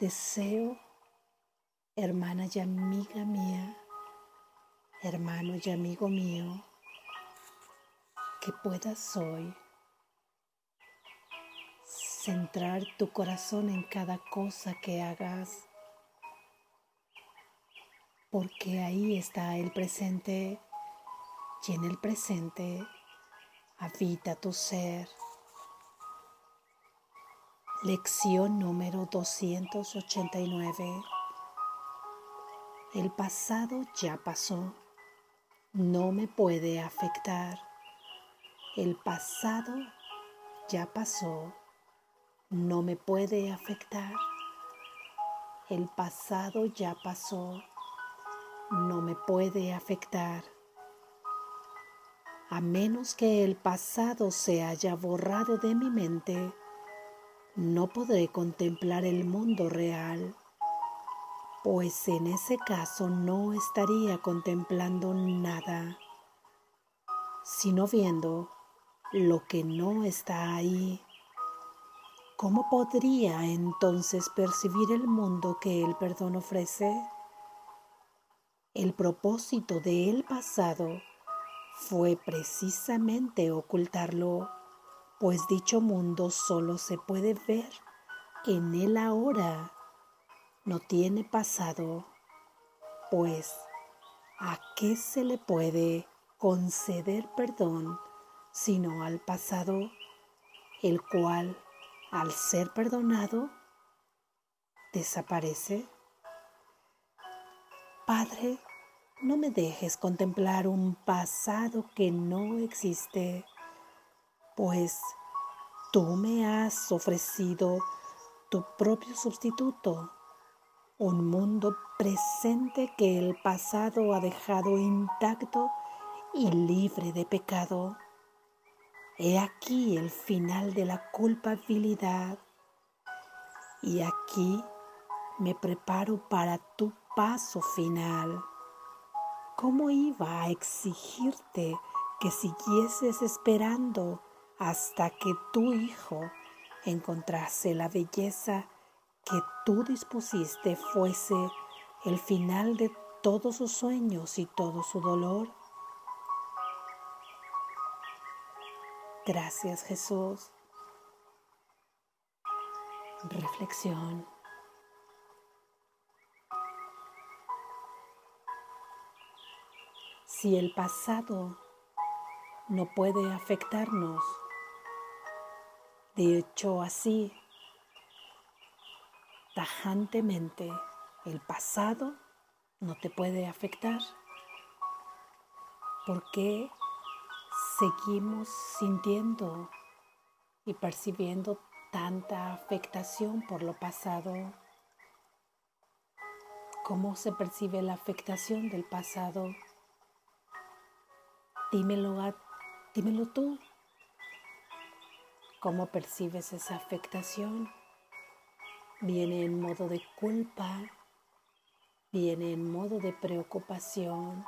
Deseo, hermana y amiga mía, hermano y amigo mío, que puedas hoy centrar tu corazón en cada cosa que hagas, porque ahí está el presente y en el presente habita tu ser. Lección número 289. El pasado ya pasó, no me puede afectar. El pasado ya pasó, no me puede afectar. El pasado ya pasó, no me puede afectar. A menos que el pasado se haya borrado de mi mente, no podré contemplar el mundo real, pues en ese caso no estaría contemplando nada, sino viendo lo que no está ahí. ¿Cómo podría entonces percibir el mundo que el perdón ofrece? El propósito del pasado fue precisamente ocultarlo pues dicho mundo solo se puede ver en el ahora, no tiene pasado, pues ¿a qué se le puede conceder perdón sino al pasado, el cual, al ser perdonado, desaparece? Padre, no me dejes contemplar un pasado que no existe pues tú me has ofrecido tu propio sustituto, un mundo presente que el pasado ha dejado intacto y libre de pecado. He aquí el final de la culpabilidad y aquí me preparo para tu paso final. ¿Cómo iba a exigirte que siguieses esperando? Hasta que tu hijo encontrase la belleza que tú dispusiste fuese el final de todos sus sueños y todo su dolor. Gracias Jesús. Reflexión. Si el pasado no puede afectarnos, de hecho, así, tajantemente, el pasado no te puede afectar. ¿Por qué seguimos sintiendo y percibiendo tanta afectación por lo pasado? ¿Cómo se percibe la afectación del pasado? Dímelo, dímelo tú. ¿Cómo percibes esa afectación? ¿Viene en modo de culpa? ¿Viene en modo de preocupación?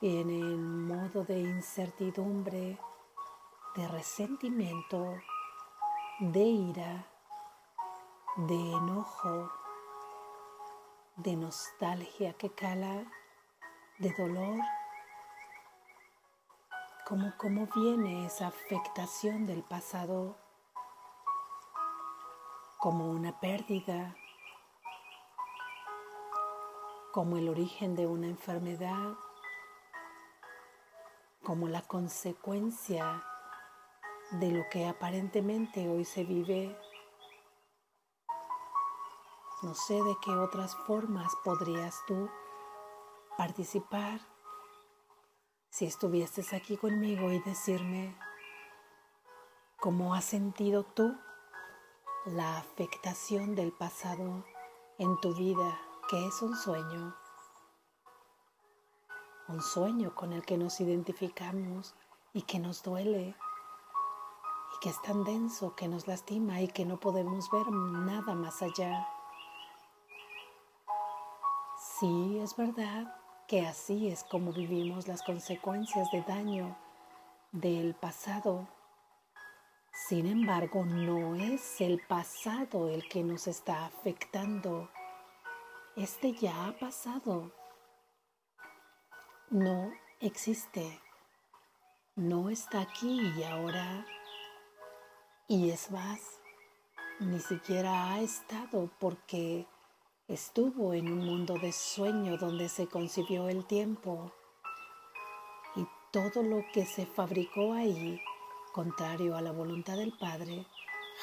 ¿Viene en modo de incertidumbre, de resentimiento, de ira, de enojo, de nostalgia que cala, de dolor? Cómo, cómo viene esa afectación del pasado como una pérdida, como el origen de una enfermedad, como la consecuencia de lo que aparentemente hoy se vive. No sé de qué otras formas podrías tú participar si estuvieses aquí conmigo y decirme cómo has sentido tú la afectación del pasado en tu vida, que es un sueño, un sueño con el que nos identificamos y que nos duele y que es tan denso que nos lastima y que no podemos ver nada más allá. Sí, es verdad que así es como vivimos las consecuencias de daño del pasado. Sin embargo, no es el pasado el que nos está afectando. Este ya ha pasado. No existe. No está aquí y ahora. Y es más, ni siquiera ha estado porque estuvo en un mundo de sueño donde se concibió el tiempo. Y todo lo que se fabricó ahí contrario a la voluntad del Padre,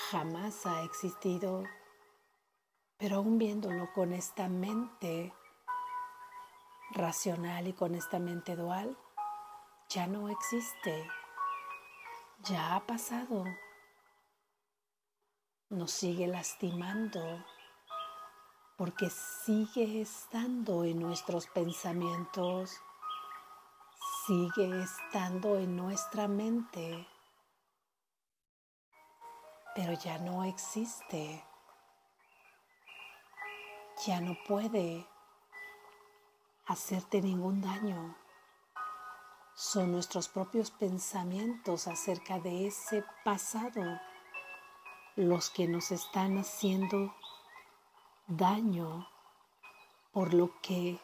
jamás ha existido. Pero aún viéndolo con esta mente racional y con esta mente dual, ya no existe, ya ha pasado, nos sigue lastimando porque sigue estando en nuestros pensamientos, sigue estando en nuestra mente pero ya no existe, ya no puede hacerte ningún daño. Son nuestros propios pensamientos acerca de ese pasado los que nos están haciendo daño por lo que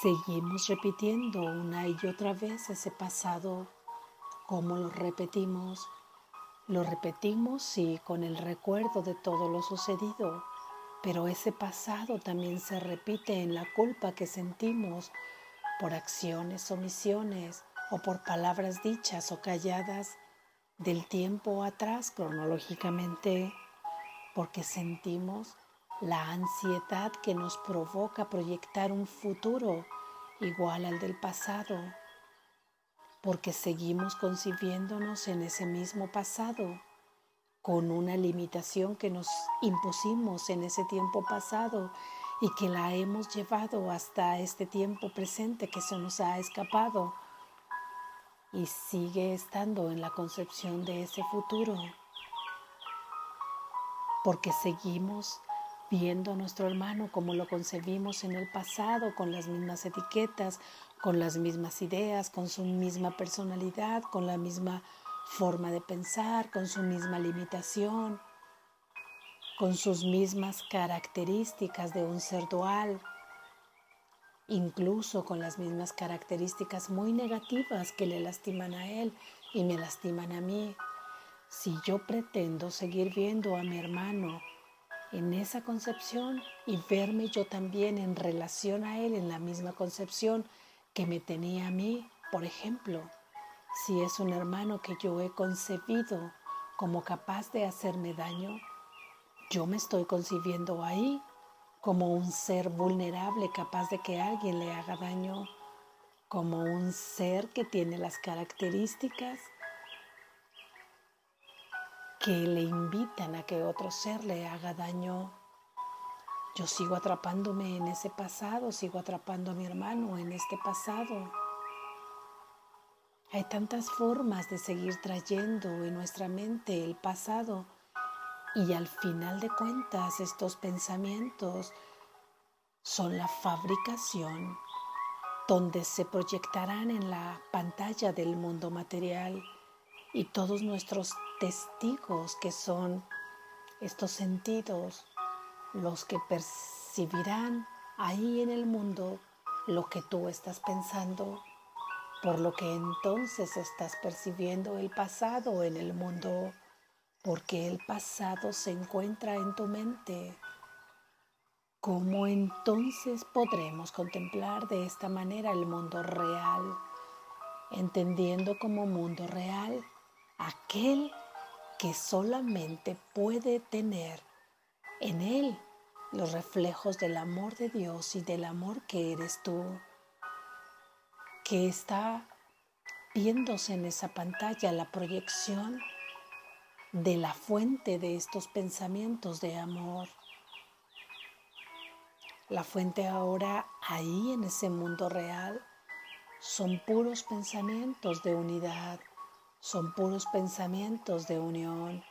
seguimos repitiendo una y otra vez ese pasado, como lo repetimos. Lo repetimos y con el recuerdo de todo lo sucedido, pero ese pasado también se repite en la culpa que sentimos por acciones, omisiones o por palabras dichas o calladas del tiempo atrás cronológicamente, porque sentimos la ansiedad que nos provoca proyectar un futuro igual al del pasado porque seguimos concibiéndonos en ese mismo pasado, con una limitación que nos impusimos en ese tiempo pasado y que la hemos llevado hasta este tiempo presente que se nos ha escapado y sigue estando en la concepción de ese futuro, porque seguimos viendo a nuestro hermano como lo concebimos en el pasado, con las mismas etiquetas, con las mismas ideas, con su misma personalidad, con la misma forma de pensar, con su misma limitación, con sus mismas características de un ser dual, incluso con las mismas características muy negativas que le lastiman a él y me lastiman a mí. Si yo pretendo seguir viendo a mi hermano en esa concepción y verme yo también en relación a Él en la misma concepción que me tenía a mí, por ejemplo, si es un hermano que yo he concebido como capaz de hacerme daño, yo me estoy concibiendo ahí como un ser vulnerable capaz de que alguien le haga daño, como un ser que tiene las características que le invitan a que otro ser le haga daño. Yo sigo atrapándome en ese pasado, sigo atrapando a mi hermano en este pasado. Hay tantas formas de seguir trayendo en nuestra mente el pasado y al final de cuentas estos pensamientos son la fabricación donde se proyectarán en la pantalla del mundo material y todos nuestros testigos que son estos sentidos los que percibirán ahí en el mundo lo que tú estás pensando, por lo que entonces estás percibiendo el pasado en el mundo, porque el pasado se encuentra en tu mente. ¿Cómo entonces podremos contemplar de esta manera el mundo real, entendiendo como mundo real aquel que solamente puede tener en Él los reflejos del amor de Dios y del amor que eres tú, que está viéndose en esa pantalla la proyección de la fuente de estos pensamientos de amor. La fuente ahora ahí en ese mundo real son puros pensamientos de unidad, son puros pensamientos de unión,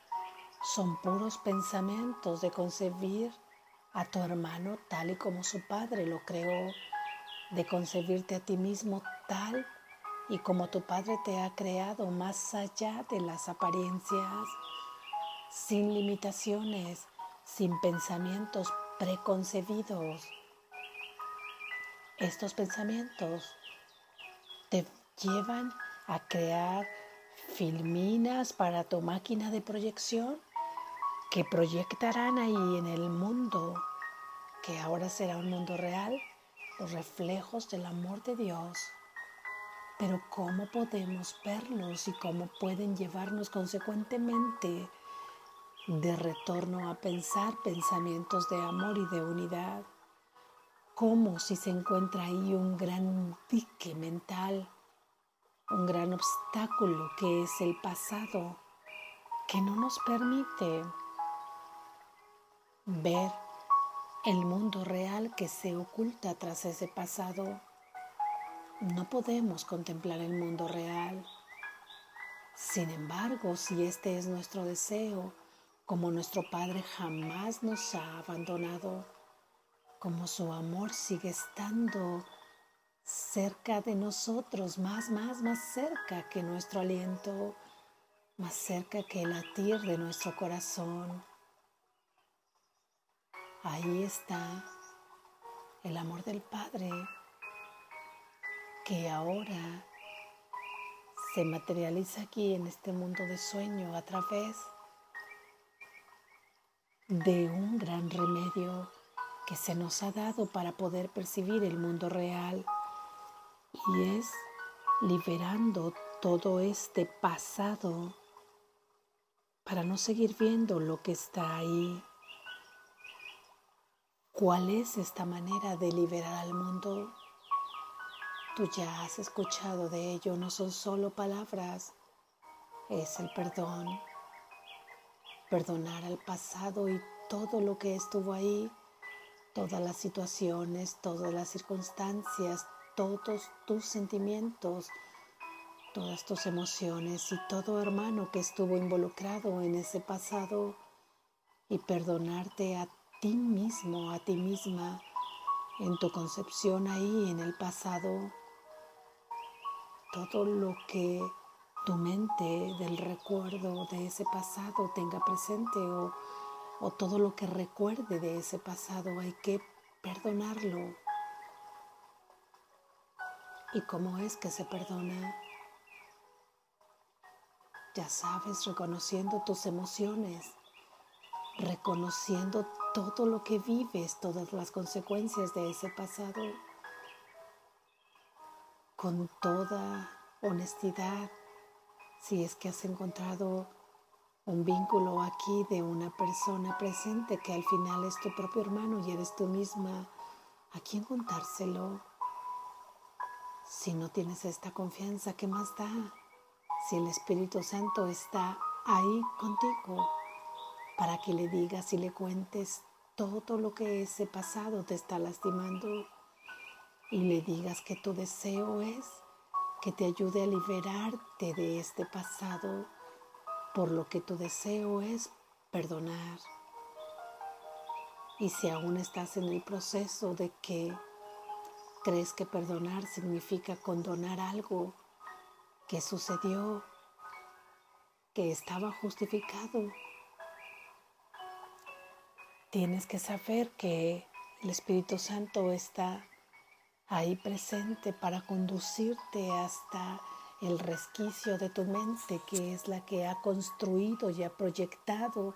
son puros pensamientos de concebir a tu hermano tal y como su padre lo creó, de concebirte a ti mismo tal y como tu Padre te ha creado más allá de las apariencias, sin limitaciones, sin pensamientos preconcebidos. Estos pensamientos te llevan a crear filminas para tu máquina de proyección que proyectarán ahí en el mundo, que ahora será un mundo real, los reflejos del amor de Dios pero ¿cómo podemos verlos y cómo pueden llevarnos consecuentemente de retorno a pensar pensamientos de amor y de unidad? ¿Cómo si se encuentra ahí un gran dique mental, un gran obstáculo que es el pasado, que no nos permite ver el mundo real que se oculta tras ese pasado? No podemos contemplar el mundo real. Sin embargo, si este es nuestro deseo, como nuestro Padre jamás nos ha abandonado, como su amor sigue estando cerca de nosotros, más, más, más cerca que nuestro aliento, más cerca que el latir de nuestro corazón. Ahí está el amor del Padre que ahora se materializa aquí en este mundo de sueño a través de un gran remedio que se nos ha dado para poder percibir el mundo real y es liberando todo este pasado para no seguir viendo lo que está ahí. ¿Cuál es esta manera de liberar al mundo? Tú ya has escuchado de ello, no son solo palabras, es el perdón. Perdonar al pasado y todo lo que estuvo ahí, todas las situaciones, todas las circunstancias, todos tus sentimientos, todas tus emociones y todo hermano que estuvo involucrado en ese pasado y perdonarte a ti mismo, a ti misma, en tu concepción ahí en el pasado todo lo que tu mente del recuerdo de ese pasado tenga presente o, o todo lo que recuerde de ese pasado, hay que perdonarlo. ¿Y cómo es que se perdona? Ya sabes, reconociendo tus emociones, reconociendo todo lo que vives, todas las consecuencias de ese pasado con toda honestidad si es que has encontrado un vínculo aquí de una persona presente que al final es tu propio hermano y eres tú misma, ¿a quién contárselo? Si no tienes esta confianza, ¿qué más da? Si el Espíritu Santo está ahí contigo para que le digas y le cuentes todo lo que ese pasado te está lastimando y le digas que tu deseo es que te ayude a liberarte de este pasado, por lo que tu deseo es perdonar. Y si aún estás en el proceso de que crees que perdonar significa condonar algo que sucedió, que estaba justificado, tienes que saber que el Espíritu Santo está ahí presente para conducirte hasta el resquicio de tu mente, que es la que ha construido y ha proyectado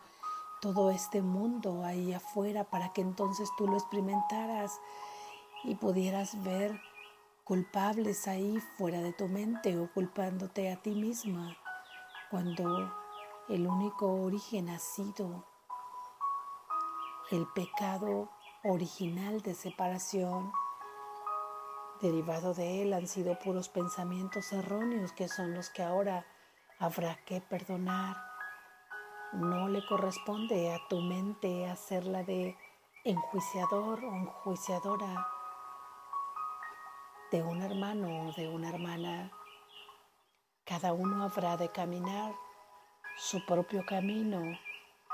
todo este mundo ahí afuera para que entonces tú lo experimentaras y pudieras ver culpables ahí fuera de tu mente o culpándote a ti misma cuando el único origen ha sido el pecado original de separación derivado de él han sido puros pensamientos erróneos que son los que ahora habrá que perdonar. No le corresponde a tu mente hacerla de enjuiciador o enjuiciadora de un hermano o de una hermana. Cada uno habrá de caminar su propio camino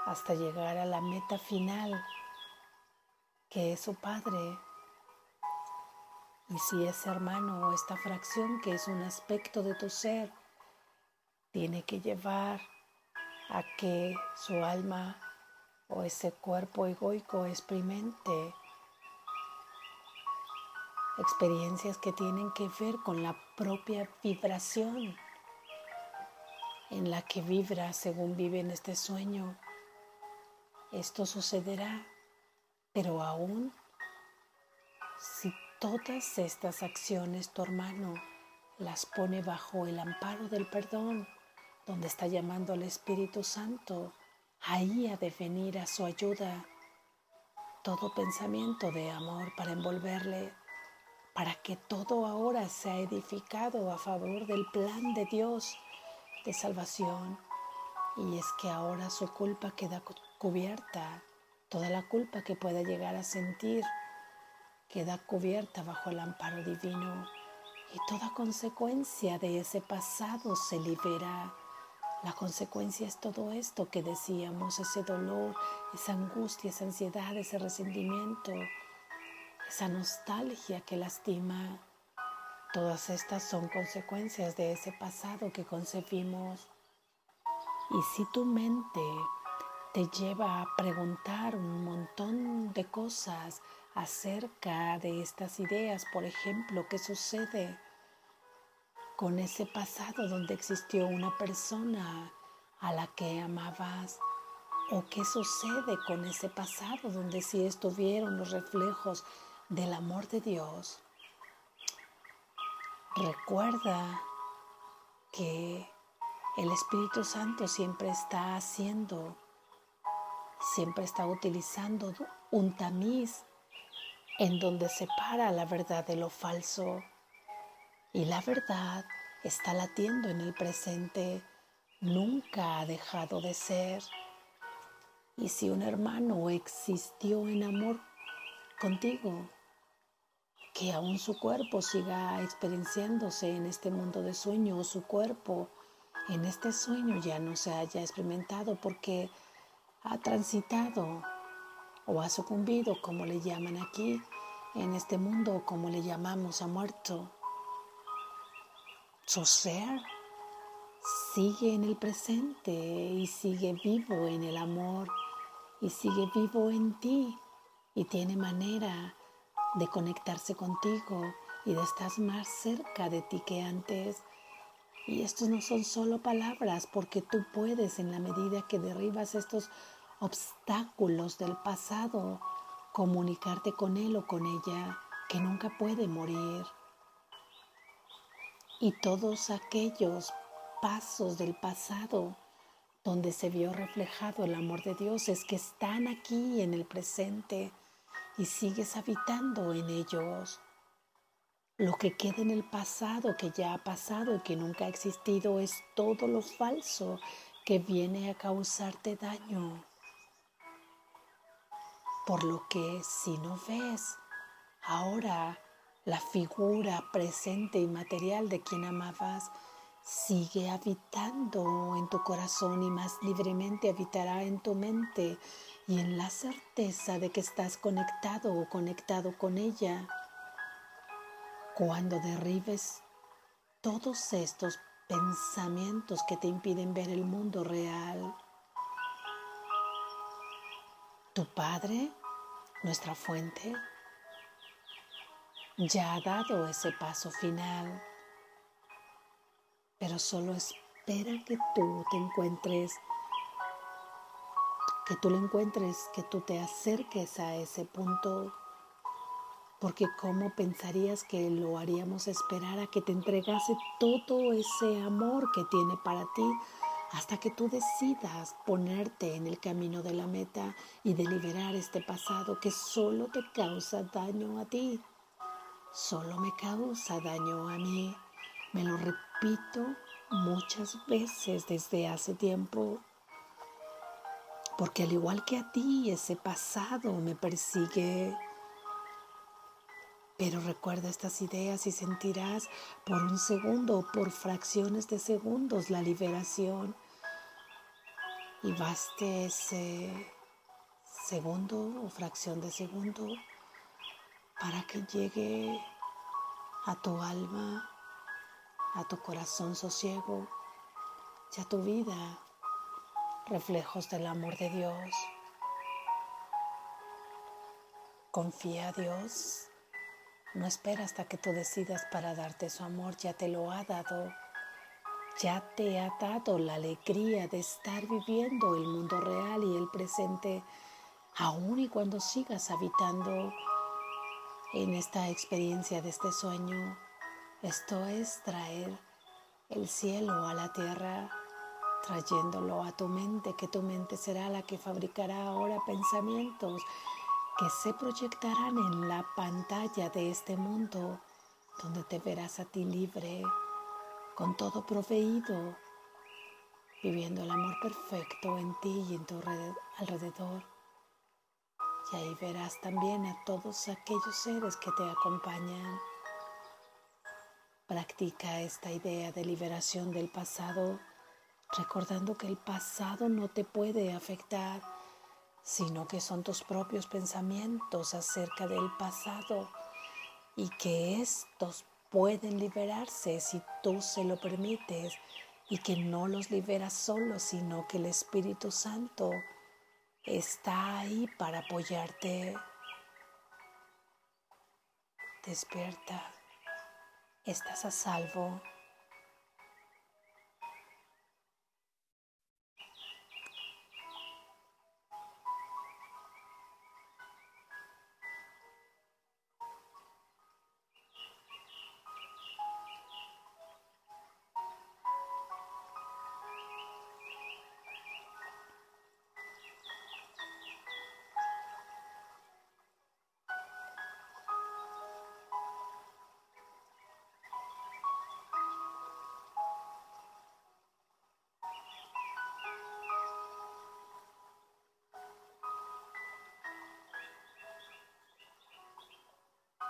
hasta llegar a la meta final, que es su Padre Y si ese hermano o esta fracción que es un aspecto de tu ser tiene que llevar a que su alma o ese cuerpo egoico experimente experiencias que tienen que ver con la propia vibración en la que vibra según vive en este sueño. Esto sucederá, pero aún si todas estas acciones tu hermano las pone bajo el amparo del perdón, donde está llamando al Espíritu Santo, ahí ha de venir a su ayuda todo pensamiento de amor para envolverle para que todo ahora sea edificado a favor del plan de Dios de salvación. Y es que ahora su culpa queda cubierta, toda la culpa que pueda llegar a sentir queda cubierta bajo el amparo divino y toda consecuencia de ese pasado se libera. La consecuencia es todo esto que decíamos, ese dolor, esa angustia, esa ansiedad, ese resentimiento, esa nostalgia que lastima. Todas estas son consecuencias de ese pasado que concebimos. Y si tu mente te lleva a preguntar un montón de cosas acerca de estas ideas, por ejemplo, ¿qué sucede con ese pasado donde existió una persona a la que amabas? ¿O qué sucede con ese pasado donde sí estuvieron los reflejos del amor de Dios, recuerda que el Espíritu Santo siempre está haciendo, siempre está utilizando un tamiz en donde separa la verdad de lo falso. Y la verdad está latiendo en el presente, nunca ha dejado de ser. Y si un hermano existió en amor contigo, que aún su cuerpo siga experienciándose en este mundo de sueño o su cuerpo en este sueño ya no se haya experimentado porque ha transitado o ha sucumbido, como le llaman aquí, en este mundo, como le llamamos, ha muerto. Su ser sigue en el presente y sigue vivo en el amor y sigue vivo en ti y tiene manera de conectarse contigo y de estar más cerca de ti que antes. Y estos no son solo palabras, porque tú puedes en la medida que derribas estos obstáculos del pasado, comunicarte con él o con ella, que nunca puede morir. Y todos aquellos pasos del pasado donde se vio reflejado el amor de Dios es que están aquí en el presente y sigues habitando en ellos. Lo que queda en el pasado, que ya ha pasado y que nunca ha existido, es todo lo falso que viene a causarte daño. Por lo que si no ves ahora la figura presente y material de quien amabas, sigue habitando en tu corazón y más libremente habitará en tu mente y en la certeza de que estás conectado o conectado con ella. Cuando derribes todos estos pensamientos que te impiden ver el mundo real, tu Padre, nuestra fuente, ya ha dado ese paso final, pero solo espera que tú te encuentres que tú lo encuentres, que tú te acerques a ese punto, porque ¿cómo pensarías que lo haríamos esperar a que te entregase todo ese amor que tiene para ti hasta que tú decidas ponerte en el camino de la meta y de liberar este pasado que solo te causa daño a ti? Solo me causa daño a mí. Me lo repito muchas veces desde hace tiempo porque al igual que a ti ese pasado me persigue. Pero recuerda estas ideas y sentirás por un segundo o por fracciones de segundos la liberación. Y baste ese segundo o fracción de segundo para que llegue a tu alma, a tu corazón sosiego y a tu vida reflejos del amor de Dios. Confía a Dios. No espera hasta que tú decidas para darte su amor, ya te lo ha dado. Ya te ha dado la alegría de estar viviendo el mundo real y el presente, aún y cuando sigas habitando en esta experiencia de este sueño. Esto es traer el cielo a la tierra, trayéndolo a tu mente, que tu mente será la que fabricará ahora pensamientos que se proyectarán en la pantalla de este mundo, donde te verás a ti libre, con todo proveído, viviendo el amor perfecto en ti y en tu alrededor. Y ahí verás también a todos aquellos seres que te acompañan. Practica esta idea de liberación del pasado, recordando que el pasado no te puede afectar sino que son tus propios pensamientos acerca del pasado y que estos pueden liberarse si tú se lo permites y que no los liberas solo, sino que el Espíritu Santo está ahí para apoyarte. Despierta, estás a salvo.